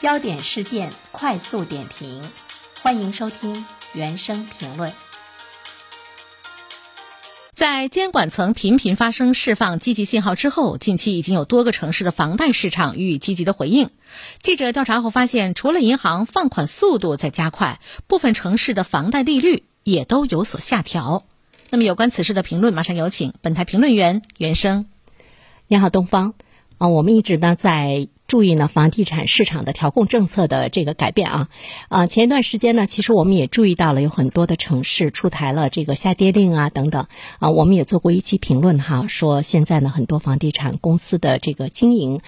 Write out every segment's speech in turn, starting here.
焦点事件快速点评，欢迎收听原声评论。在监管层频频发生释放积极信号之后，近期已经有多个城市的房贷市场予以积极的回应。记者调查后发现，除了银行放款速度在加快，部分城市的房贷利率也都有所下调。那么，有关此事的评论，马上有请本台评论员袁生。你好，东方。啊，我们一直呢在注意呢房地产市场的调控政策的这个改变啊。啊，前一段时间呢，其实我们也注意到了有很多的城市出台了这个下跌令啊等等。啊，我们也做过一期评论哈，说现在呢很多房地产公司的这个经营。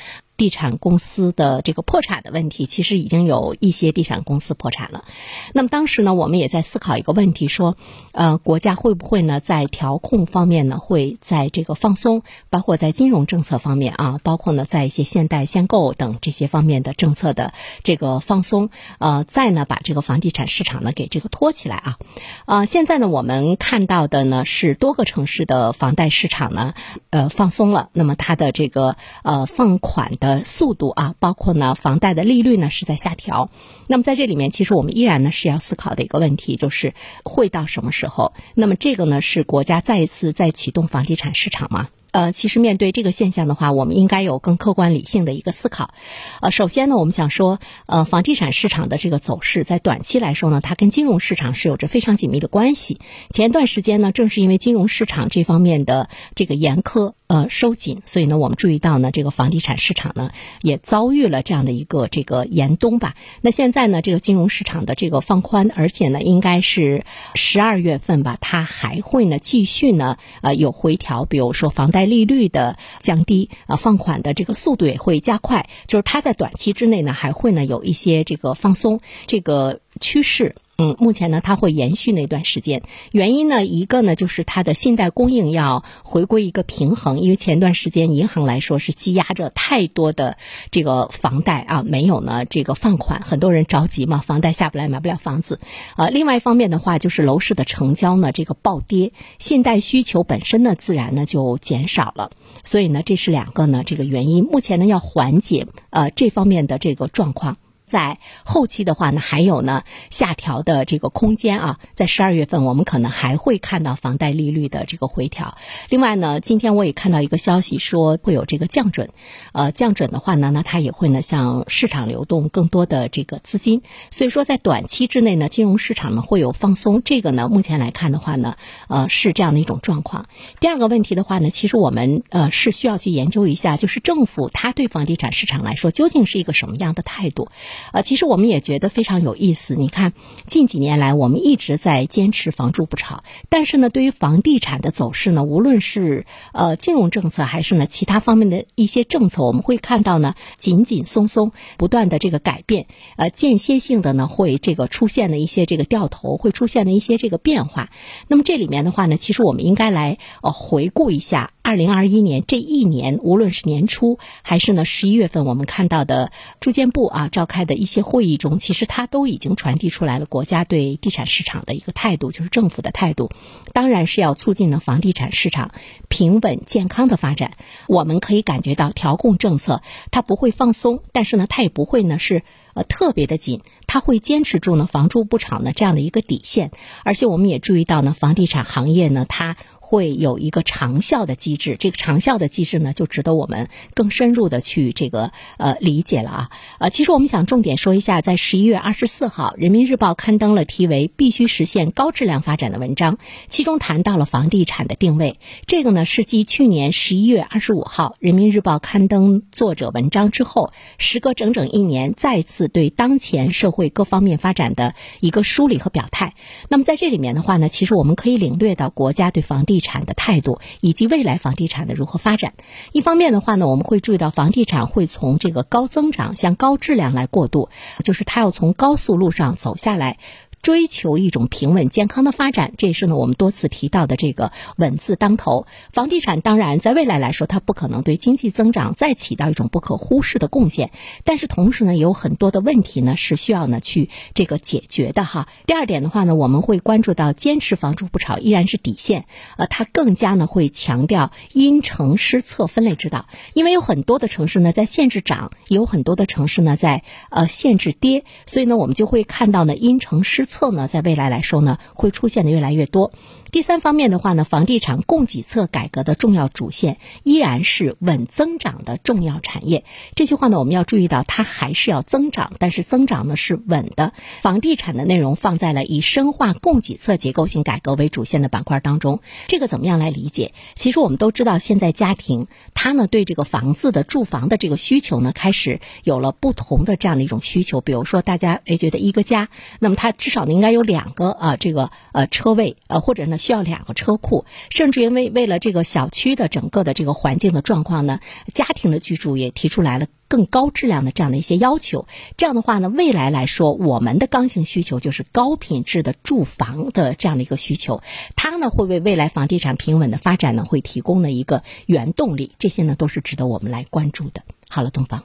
地产公司的这个破产的问题，其实已经有一些地产公司破产了。那么当时呢，我们也在思考一个问题，说，呃，国家会不会呢在调控方面呢会在这个放松，包括在金融政策方面啊，包括呢在一些限贷限购等这些方面的政策的这个放松，呃，再呢把这个房地产市场呢给这个托起来啊。啊，现在呢我们看到的呢是多个城市的房贷市场呢，呃放松了，那么它的这个呃放款的。呃速度啊，包括呢，房贷的利率呢是在下调。那么在这里面，其实我们依然呢是要思考的一个问题，就是会到什么时候？那么这个呢是国家再一次在启动房地产市场吗？呃，其实面对这个现象的话，我们应该有更客观理性的一个思考。呃，首先呢，我们想说，呃，房地产市场的这个走势，在短期来说呢，它跟金融市场是有着非常紧密的关系。前一段时间呢，正是因为金融市场这方面的这个严苛。呃，收紧，所以呢，我们注意到呢，这个房地产市场呢也遭遇了这样的一个这个严冬吧。那现在呢，这个金融市场的这个放宽，而且呢，应该是十二月份吧，它还会呢继续呢呃有回调，比如说房贷利率的降低呃，放款的这个速度也会加快，就是它在短期之内呢还会呢有一些这个放松这个趋势。嗯，目前呢，它会延续那段时间。原因呢，一个呢，就是它的信贷供应要回归一个平衡，因为前段时间银行来说是积压着太多的这个房贷啊，没有呢这个放款，很多人着急嘛，房贷下不来，买不了房子。呃，另外一方面的话，就是楼市的成交呢这个暴跌，信贷需求本身呢自然呢就减少了，所以呢，这是两个呢这个原因。目前呢要缓解呃这方面的这个状况。在后期的话呢，还有呢下调的这个空间啊，在十二月份我们可能还会看到房贷利率的这个回调。另外呢，今天我也看到一个消息说会有这个降准，呃，降准的话呢，那它也会呢向市场流动更多的这个资金。所以说在短期之内呢，金融市场呢会有放松。这个呢，目前来看的话呢，呃，是这样的一种状况。第二个问题的话呢，其实我们呃是需要去研究一下，就是政府它对房地产市场来说究竟是一个什么样的态度。呃，其实我们也觉得非常有意思。你看，近几年来，我们一直在坚持房住不炒，但是呢，对于房地产的走势呢，无论是呃金融政策还是呢其他方面的一些政策，我们会看到呢，紧紧松松，不断的这个改变，呃，间歇性的呢会这个出现的一些这个掉头，会出现的一些这个变化。那么这里面的话呢，其实我们应该来呃回顾一下。二零二一年这一年，无论是年初还是呢十一月份，我们看到的住建部啊召开的一些会议中，其实它都已经传递出来了国家对地产市场的一个态度，就是政府的态度，当然是要促进呢房地产市场平稳健康的发展。我们可以感觉到调控政策它不会放松，但是呢它也不会呢是呃特别的紧，它会坚持住呢房住不炒呢这样的一个底线。而且我们也注意到呢房地产行业呢它。会有一个长效的机制，这个长效的机制呢，就值得我们更深入的去这个呃理解了啊。呃，其实我们想重点说一下，在十一月二十四号，《人民日报》刊登了题为“必须实现高质量发展”的文章，其中谈到了房地产的定位。这个呢，是继去年十一月二十五号《人民日报》刊登作者文章之后，时隔整整一年，再次对当前社会各方面发展的一个梳理和表态。那么在这里面的话呢，其实我们可以领略到国家对房地产的态度以及未来房地产的如何发展。一方面的话呢，我们会注意到房地产会从这个高增长向高质量来过渡，就是它要从高速路上走下来。追求一种平稳健康的发展，这也是呢我们多次提到的这个“稳”字当头。房地产当然在未来来说，它不可能对经济增长再起到一种不可忽视的贡献，但是同时呢，有很多的问题呢是需要呢去这个解决的哈。第二点的话呢，我们会关注到坚持房住不炒依然是底线，呃，它更加呢会强调因城施策分类指导，因为有很多的城市呢在限制涨，有很多的城市呢在呃限制跌，所以呢我们就会看到呢因城施策呢在未来来说呢会出现的越来越多。第三方面的话呢，房地产供给侧改革的重要主线依然是稳增长的重要产业。这句话呢，我们要注意到，它还是要增长，但是增长呢是稳的。房地产的内容放在了以深化供给侧结构性改革为主线的板块当中。这个怎么样来理解？其实我们都知道，现在家庭它呢对这个房子的住房的这个需求呢，开始有了不同的这样的一种需求。比如说，大家诶觉得一个家，那么它至少呢应该有两个啊这个呃车位呃或者呢。需要两个车库，甚至因为为了这个小区的整个的这个环境的状况呢，家庭的居住也提出来了更高质量的这样的一些要求。这样的话呢，未来来说，我们的刚性需求就是高品质的住房的这样的一个需求，它呢会为未来房地产平稳的发展呢会提供了一个原动力。这些呢都是值得我们来关注的。好了，东方，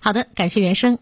好的，感谢原生。